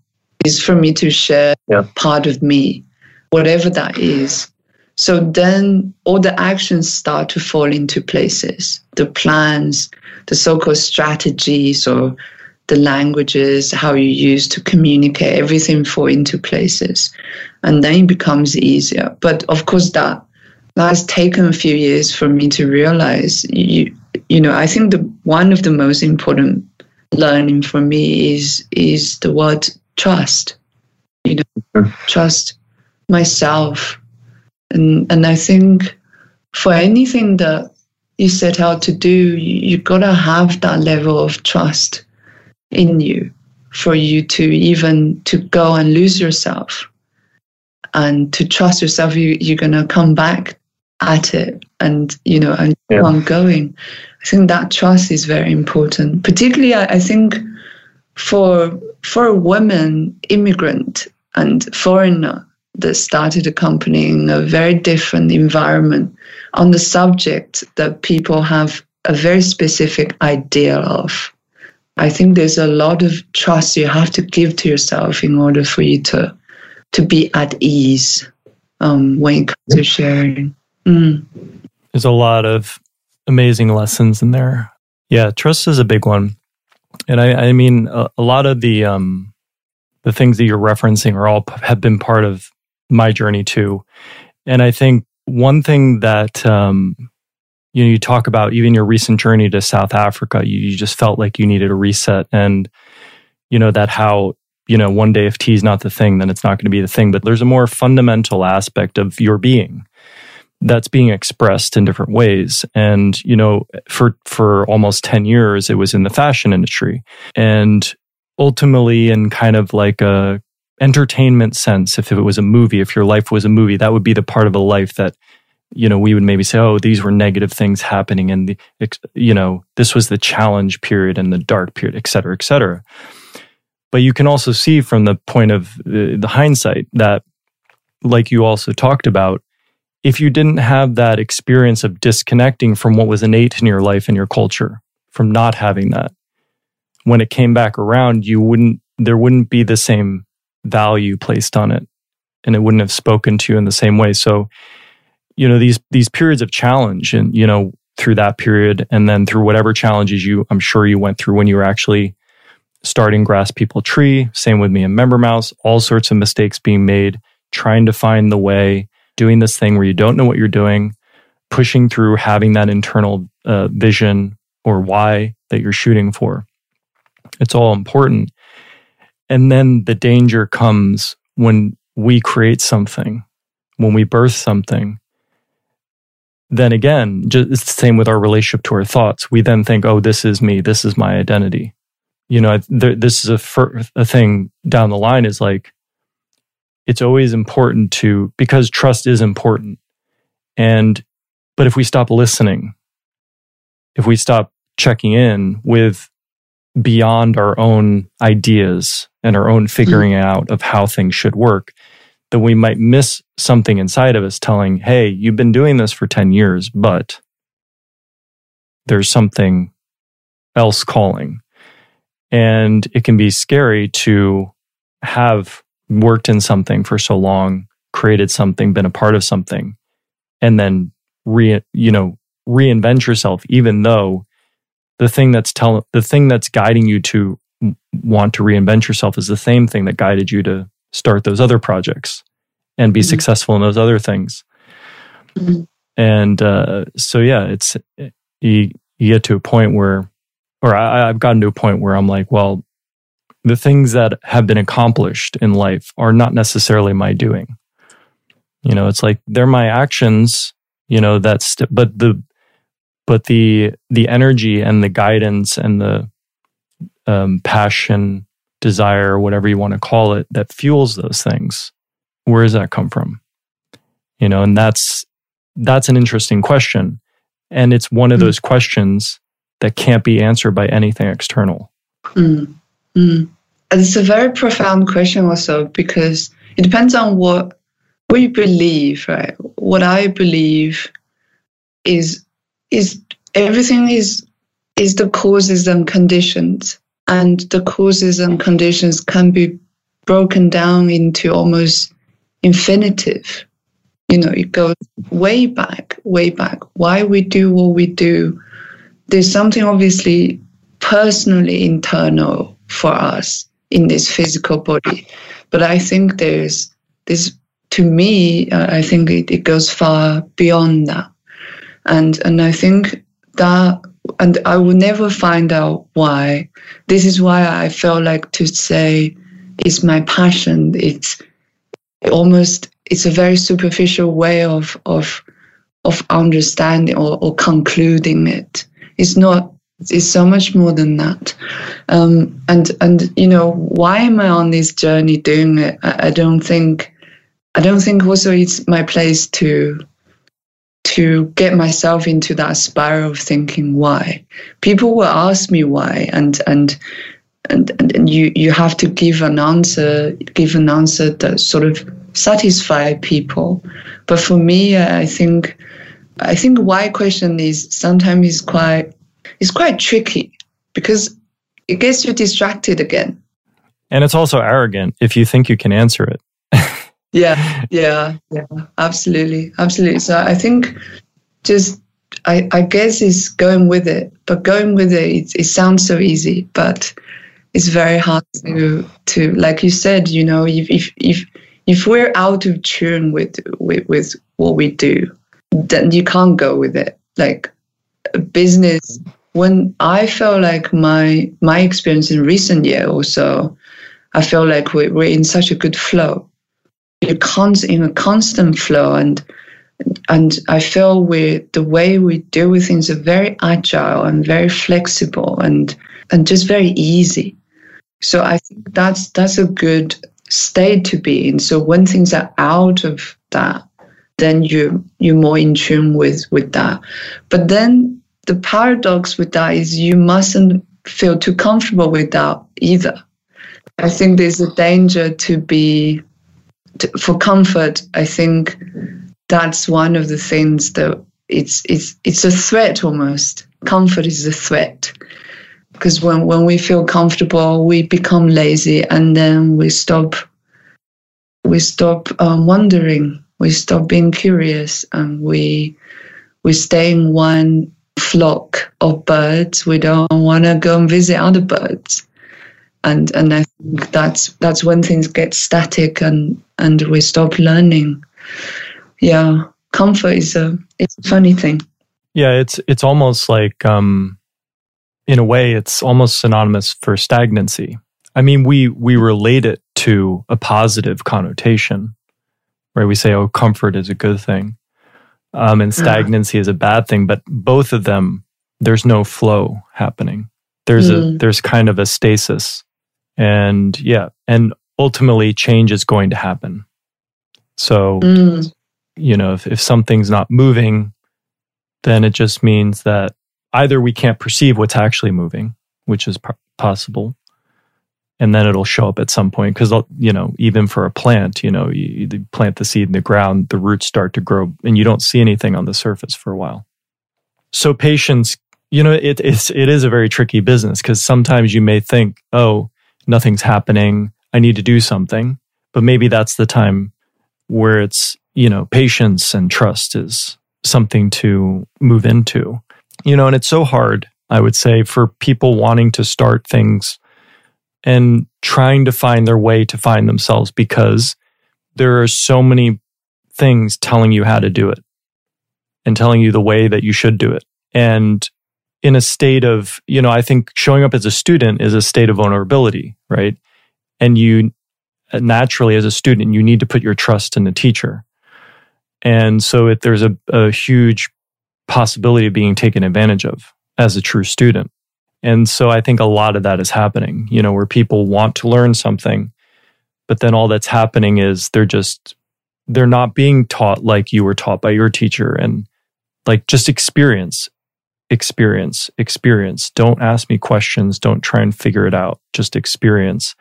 is for me to share
yeah.
part of me, whatever that is. So then all the actions start to fall into places. The plans, the so-called strategies or the languages, how you use to communicate, everything fall into places. And then it becomes easier. But of course that that has taken a few years for me to realize you you know, I think the one of the most important learning for me is is the word trust. You know, mm. trust myself. And and I think for anything that you set out to do, you, you gotta have that level of trust in you for you to even to go and lose yourself. And to trust yourself you, you're gonna come back at it and you know and yeah. on going. I think that trust is very important. Particularly I, I think for for a woman immigrant and foreigner that started accompanying a very different environment on the subject that people have a very specific idea of i think there's a lot of trust you have to give to yourself in order for you to to be at ease um, when it comes to sharing
Mm. There's a lot of amazing lessons in there. Yeah, trust is a big one, and I, I mean a, a lot of the um, the things that you're referencing are all have been part of my journey too. And I think one thing that um, you know you talk about even your recent journey to South Africa, you, you just felt like you needed a reset, and you know that how you know one day if tea is not the thing, then it's not going to be the thing. But there's a more fundamental aspect of your being that's being expressed in different ways and you know for for almost 10 years it was in the fashion industry and ultimately in kind of like a entertainment sense if it was a movie if your life was a movie that would be the part of a life that you know we would maybe say oh these were negative things happening and the you know this was the challenge period and the dark period et cetera et cetera. But you can also see from the point of the, the hindsight that like you also talked about if you didn't have that experience of disconnecting from what was innate in your life and your culture, from not having that, when it came back around, you wouldn't, there wouldn't be the same value placed on it and it wouldn't have spoken to you in the same way. So, you know, these, these periods of challenge and, you know, through that period and then through whatever challenges you, I'm sure you went through when you were actually starting Grass People Tree, same with me and MemberMouse, all sorts of mistakes being made, trying to find the way doing this thing where you don't know what you're doing, pushing through having that internal uh, vision or why that you're shooting for. It's all important. And then the danger comes when we create something, when we birth something. Then again, just, it's the same with our relationship to our thoughts. We then think, oh, this is me, this is my identity. You know, th- this is a, fir- a thing down the line is like, it's always important to because trust is important and but if we stop listening if we stop checking in with beyond our own ideas and our own figuring mm-hmm. out of how things should work then we might miss something inside of us telling hey you've been doing this for 10 years but there's something else calling and it can be scary to have worked in something for so long, created something, been a part of something, and then re you know reinvent yourself, even though the thing that's telling the thing that's guiding you to want to reinvent yourself is the same thing that guided you to start those other projects and be mm-hmm. successful in those other things. Mm-hmm. And uh, so, yeah, it's you, you get to a point where, or I, I've gotten to a point where I'm like, well, the things that have been accomplished in life are not necessarily my doing. You know, it's like they're my actions, you know, that's, but the, but the, the energy and the guidance and the um, passion, desire, whatever you want to call it, that fuels those things, where does that come from? You know, and that's, that's an interesting question. And it's one of mm. those questions that can't be answered by anything external.
Mm. Mm. It's a very profound question, also, because it depends on what we believe, right? What I believe is is everything is is the causes and conditions, and the causes and conditions can be broken down into almost infinitive. You know, it goes way back, way back. Why we do what we do. There's something obviously personally internal for us in this physical body, but I think there's this. To me, I think it, it goes far beyond that, and and I think that and I will never find out why. This is why I felt like to say it's my passion. It's almost it's a very superficial way of of of understanding or, or concluding it. It's not. It's so much more than that. Um, and and you know why am I on this journey doing it? I, I don't think. I don't think also it's my place to to get myself into that spiral of thinking why. People will ask me why, and and and, and you you have to give an answer, give an answer that sort of satisfy people. But for me, I think I think why question is sometimes is quite is quite tricky because it gets you distracted again.
And it's also arrogant if you think you can answer it.
Yeah, yeah, yeah, absolutely, absolutely. So I think just I, I guess is going with it, but going with it, it, it sounds so easy, but it's very hard to to like you said, you know, if if if if we're out of tune with with with what we do, then you can't go with it. Like business, when I felt like my my experience in recent year also, I feel like we, we're in such a good flow in a constant flow and and I feel we the way we deal with things are very agile and very flexible and and just very easy. So I think that's that's a good state to be in. So when things are out of that, then you you're more in tune with with that. But then the paradox with that is you mustn't feel too comfortable with that either. I think there's a danger to be for comfort, I think that's one of the things that it's it's it's a threat almost. Comfort is a threat because when when we feel comfortable, we become lazy, and then we stop we stop um, wondering, we stop being curious, and we we stay in one flock of birds. We don't want to go and visit other birds and and I think that's that's when things get static and and we stop learning. Yeah, comfort is a it's a funny thing.
Yeah, it's it's almost like um, in a way it's almost synonymous for stagnancy. I mean, we we relate it to a positive connotation, right? We say, "Oh, comfort is a good thing," um, and stagnancy is a bad thing. But both of them, there's no flow happening. There's mm. a there's kind of a stasis and yeah, and ultimately change is going to happen. So, mm. you know, if, if something's not moving, then it just means that either we can't perceive what's actually moving, which is possible, and then it'll show up at some point. Because, you know, even for a plant, you know, you, you plant the seed in the ground, the roots start to grow, and you don't see anything on the surface for a while. So, patience, you know, it, it's, it is a very tricky business because sometimes you may think, oh, nothing's happening. I need to do something. But maybe that's the time where it's, you know, patience and trust is something to move into. You know, and it's so hard, I would say, for people wanting to start things and trying to find their way to find themselves because there are so many things telling you how to do it and telling you the way that you should do it. And in a state of, you know, I think showing up as a student is a state of vulnerability, right? And you uh, naturally, as a student, you need to put your trust in the teacher. And so if there's a, a huge possibility of being taken advantage of as a true student. And so I think a lot of that is happening, you know, where people want to learn something, but then all that's happening is they're just, they're not being taught like you were taught by your teacher and like just experience experience, experience. Don't ask me questions. Don't try and figure it out. Just experience.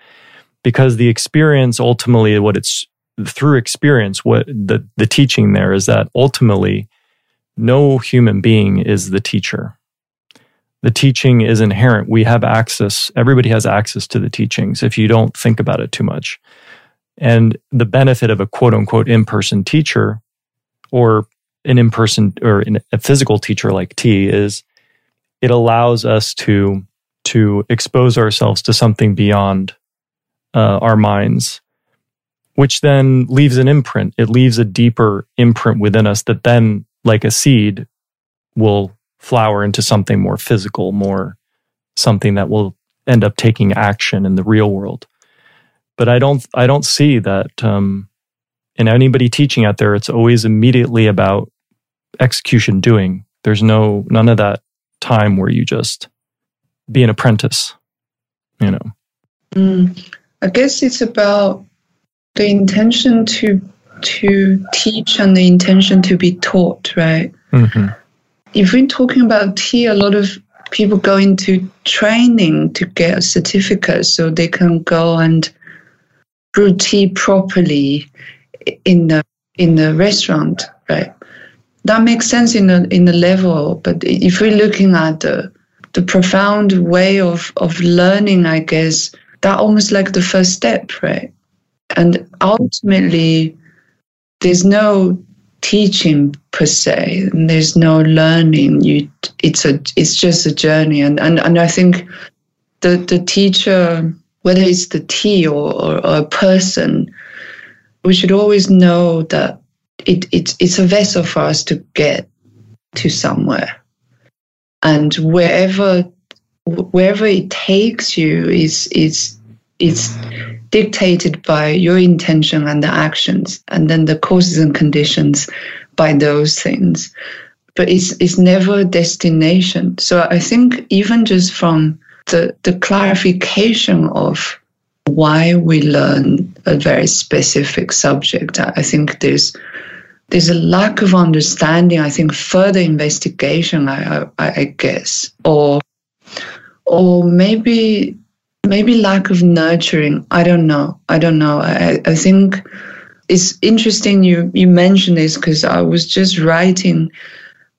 Because the experience ultimately what it's through experience, what the, the teaching there is that ultimately no human being is the teacher. The teaching is inherent. We have access, everybody has access to the teachings if you don't think about it too much. And the benefit of a quote unquote in person teacher or an in person or a physical teacher like tea is it allows us to to expose ourselves to something beyond uh, our minds, which then leaves an imprint. It leaves a deeper imprint within us that then, like a seed, will flower into something more physical, more something that will end up taking action in the real world. But I don't, I don't see that um, in anybody teaching out there. It's always immediately about execution, doing. There's no none of that time where you just be an apprentice, you know?
Mm, I guess it's about the intention to to teach and the intention to be taught, right? Mm-hmm. If we're talking about tea, a lot of people go into training to get a certificate so they can go and brew tea properly in the in the restaurant, right? That makes sense in the in the level, but if we're looking at the the profound way of of learning, I guess, that almost like the first step, right? And ultimately, there's no teaching per se, and there's no learning. You, it's a, it's just a journey, and and and I think the the teacher, whether it's the tea or, or, or a person, we should always know that it, it it's a vessel for us to get to somewhere. And wherever wherever it takes you is is is dictated by your intention and the actions and then the causes and conditions by those things. But it's it's never a destination. So i think even just from the the clarification of why we learn a very specific subject i think there's there's a lack of understanding. I think further investigation. I, I, I guess, or or maybe maybe lack of nurturing. I don't know. I don't know. I, I think it's interesting you you mentioned this because I was just writing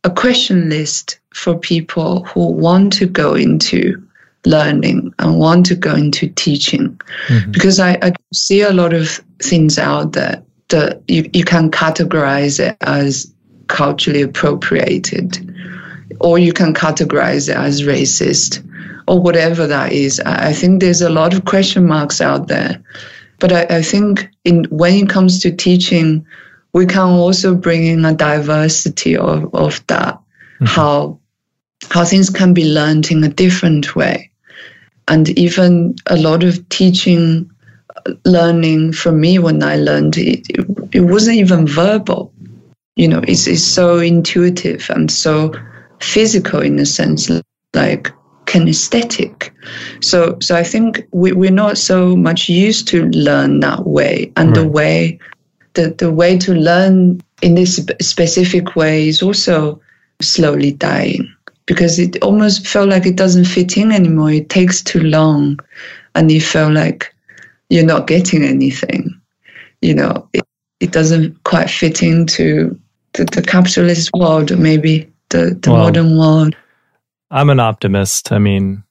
a question list for people who want to go into learning and want to go into teaching mm-hmm. because I, I see a lot of things out there that you, you can categorize it as culturally appropriated, or you can categorize it as racist, or whatever that is. I, I think there's a lot of question marks out there. But I, I think in, when it comes to teaching, we can also bring in a diversity of, of that, mm-hmm. how how things can be learned in a different way. And even a lot of teaching learning for me when I learned it, it, it wasn't even verbal. You know, it's, it's so intuitive and so physical in a sense, like kinesthetic. So, so I think we, we're not so much used to learn that way, and right. the way, the, the way to learn in this specific way is also slowly dying because it almost felt like it doesn't fit in anymore. It takes too long, and you feel like you're not getting anything. You know, it, it doesn't quite fit into the, the capitalist world, or maybe the, the well, modern world.
I'm an optimist. I mean,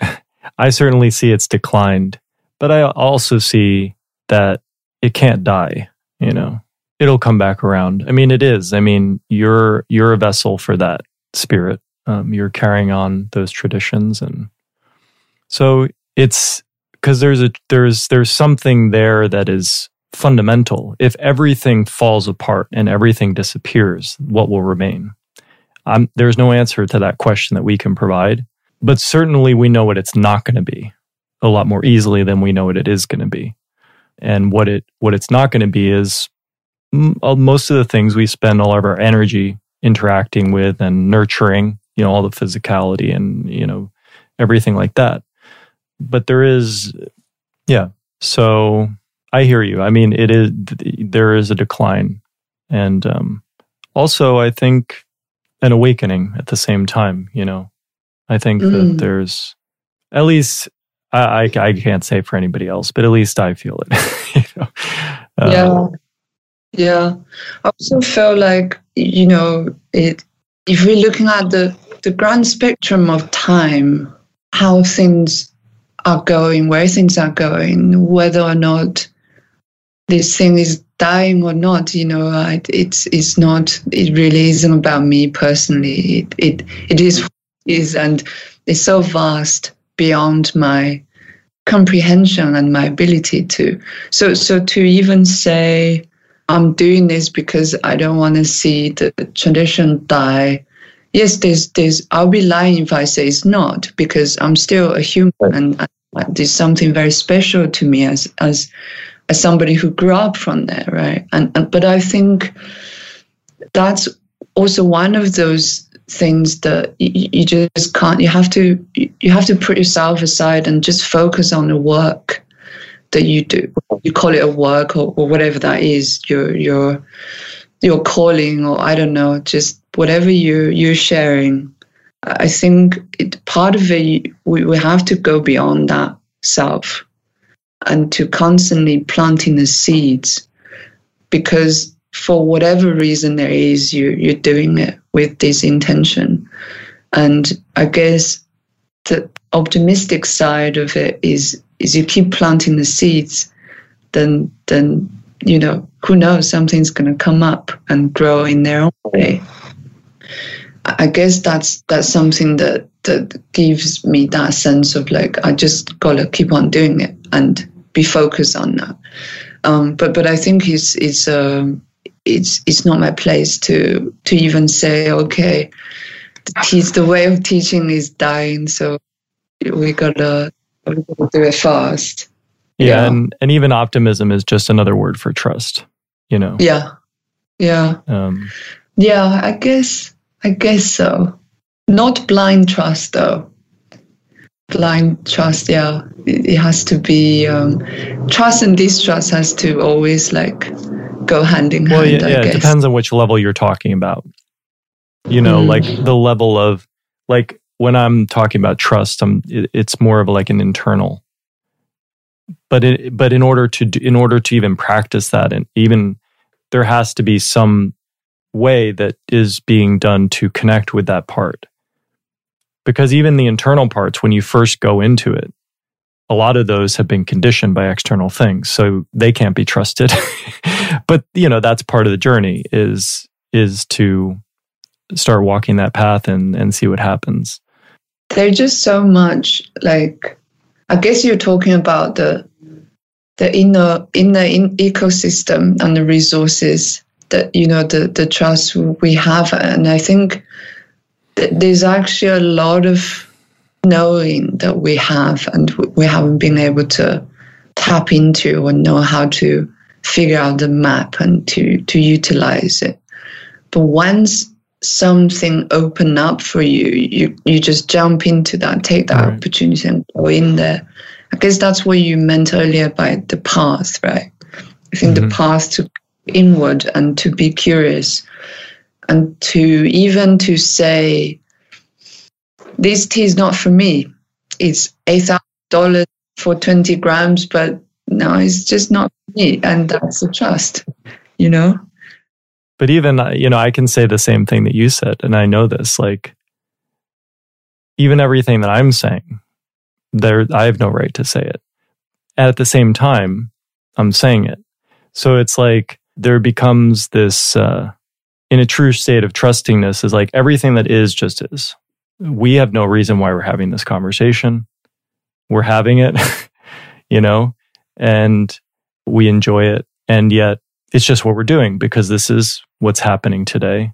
I certainly see it's declined, but I also see that it can't die, you know. It'll come back around. I mean, it is. I mean, you're you're a vessel for that spirit. Um, you're carrying on those traditions, and so it's because there's a there's there's something there that is fundamental. If everything falls apart and everything disappears, what will remain? There's no answer to that question that we can provide, but certainly we know what it's not going to be a lot more easily than we know what it is going to be. And what it what it's not going to be is uh, most of the things we spend all of our energy interacting with and nurturing, you know, all the physicality and you know everything like that but there is, yeah. So I hear you. I mean, it is there is a decline, and um, also I think an awakening at the same time. You know, I think mm. that there's at least I, I, I can't say for anybody else, but at least I feel it. you know,
Uh, yeah. Yeah. I also feel like, you know, it if we're looking at the, the grand spectrum of time, how things are going, where things are going, whether or not this thing is dying or not, you know, it's it's not. It really isn't about me personally. It it it is is and it's so vast beyond my comprehension and my ability to. So so to even say I'm doing this because I don't want to see the tradition die. Yes, there's there's. I'll be lying if I say it's not because I'm still a human and, and there's something very special to me as as as somebody who grew up from there, right? And, and but I think that's also one of those things that you, you, just can't. You have to you have to put yourself aside and just focus on the work that you do. You call it a work or, or whatever that is. Your your your calling or I don't know, just whatever you you're sharing. I think it, part of it we, we have to go beyond that self and to constantly planting the seeds because for whatever reason there is you you're doing it with this intention and i guess the optimistic side of it is is you keep planting the seeds then then you know who knows something's going to come up and grow in their own way i guess that's that's something that that gives me that sense of like i just gotta keep on doing it and be focused on that. Um, but but I think it's it's um, it's it's not my place to to even say okay, the, the way of teaching is dying, so we gotta, we gotta do it fast.
Yeah, yeah, and and even optimism is just another word for trust. You know.
Yeah, yeah, um, yeah. I guess I guess so. Not blind trust though. Blind trust yeah. It, has to be um, trust and distrust has to always like go hand in well, hand
yeah, yeah it depends on which level you're talking about. You know mm. like the level of like when i'm talking about trust i'm it, it's more of like an internal. But it, but in order to do, in order to even practice that and even there has to be some way that is being done to connect with that part because even the internal parts, when you first go into it, a lot of those have been conditioned by external things. So they can't be trusted. but, you know, that's part of the journey is, is to start walking that path and, and see what happens.
There's just so much like, I guess you're talking about the, the inner, inner in ecosystem and the resources that, you know, the, the trust we have. And I think, there's actually a lot of knowing that we have and we haven't been able to tap into or know how to figure out the map and to to utilize it but once something open up for you you you just jump into that take that right. opportunity and go in there i guess that's what you meant earlier by the path right i think mm-hmm. the path to inward and to be curious and to even to say this tea is not for me. It's eight thousand dollars for 20 grams but no it's just not me. And that's the trust you know?
But even uh, you know i can say the same thing that you said and i know this like even everything that i'm saying there i have no right to say it. At the same time i'm saying it. So it's like there becomes this uh, in a true state of trustingness is like everything that is just is. We have no reason why we're having this conversation. We're having it, you know, and we enjoy it. And yet it's just what we're doing because this is what's happening today.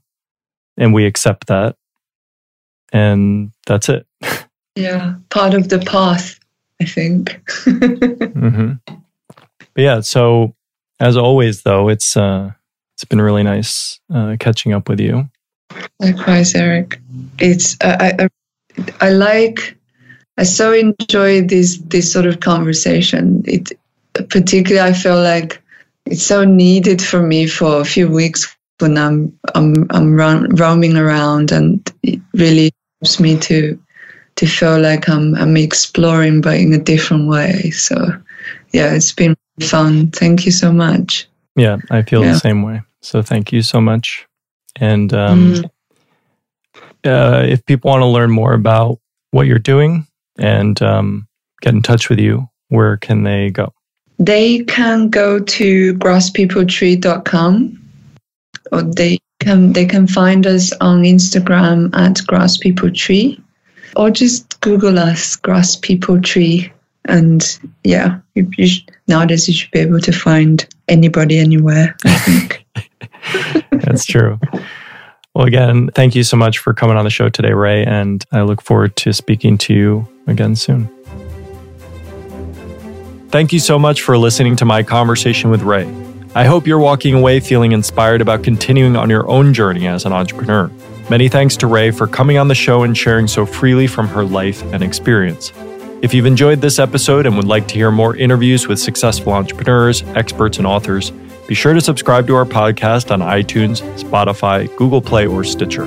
And we accept that. And that's it.
Yeah, part of the path, I think. mm-hmm.
But yeah, so as always, though, it's uh, it's been really nice uh, catching up with you.
Likewise, Eric. It's I, I, I like I so enjoy this this sort of conversation. It particularly I feel like it's so needed for me for a few weeks when I'm I'm I'm roaming around, and it really helps me to to feel like I'm I'm exploring, but in a different way. So, yeah, it's been fun. Thank you so much.
Yeah, I feel yeah. the same way. So thank you so much. And um, mm. uh, if people want to learn more about what you're doing and um, get in touch with you, where can they go?
They can go to grasspeopletree.com or they can they can find us on Instagram at grasspeopletree or just Google us Grass People Tree and yeah, you, you should, nowadays you should be able to find anybody anywhere. I think
that's true. Well, again, thank you so much for coming on the show today, Ray, and I look forward to speaking to you again soon. Thank you so much for listening to my conversation with Ray. I hope you're walking away feeling inspired about continuing on your own journey as an entrepreneur. Many thanks to Ray for coming on the show and sharing so freely from her life and experience. If you've enjoyed this episode and would like to hear more interviews with successful entrepreneurs, experts, and authors, be sure to subscribe to our podcast on iTunes, Spotify, Google Play, or Stitcher.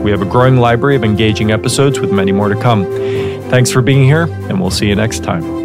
We have a growing library of engaging episodes with many more to come. Thanks for being here, and we'll see you next time.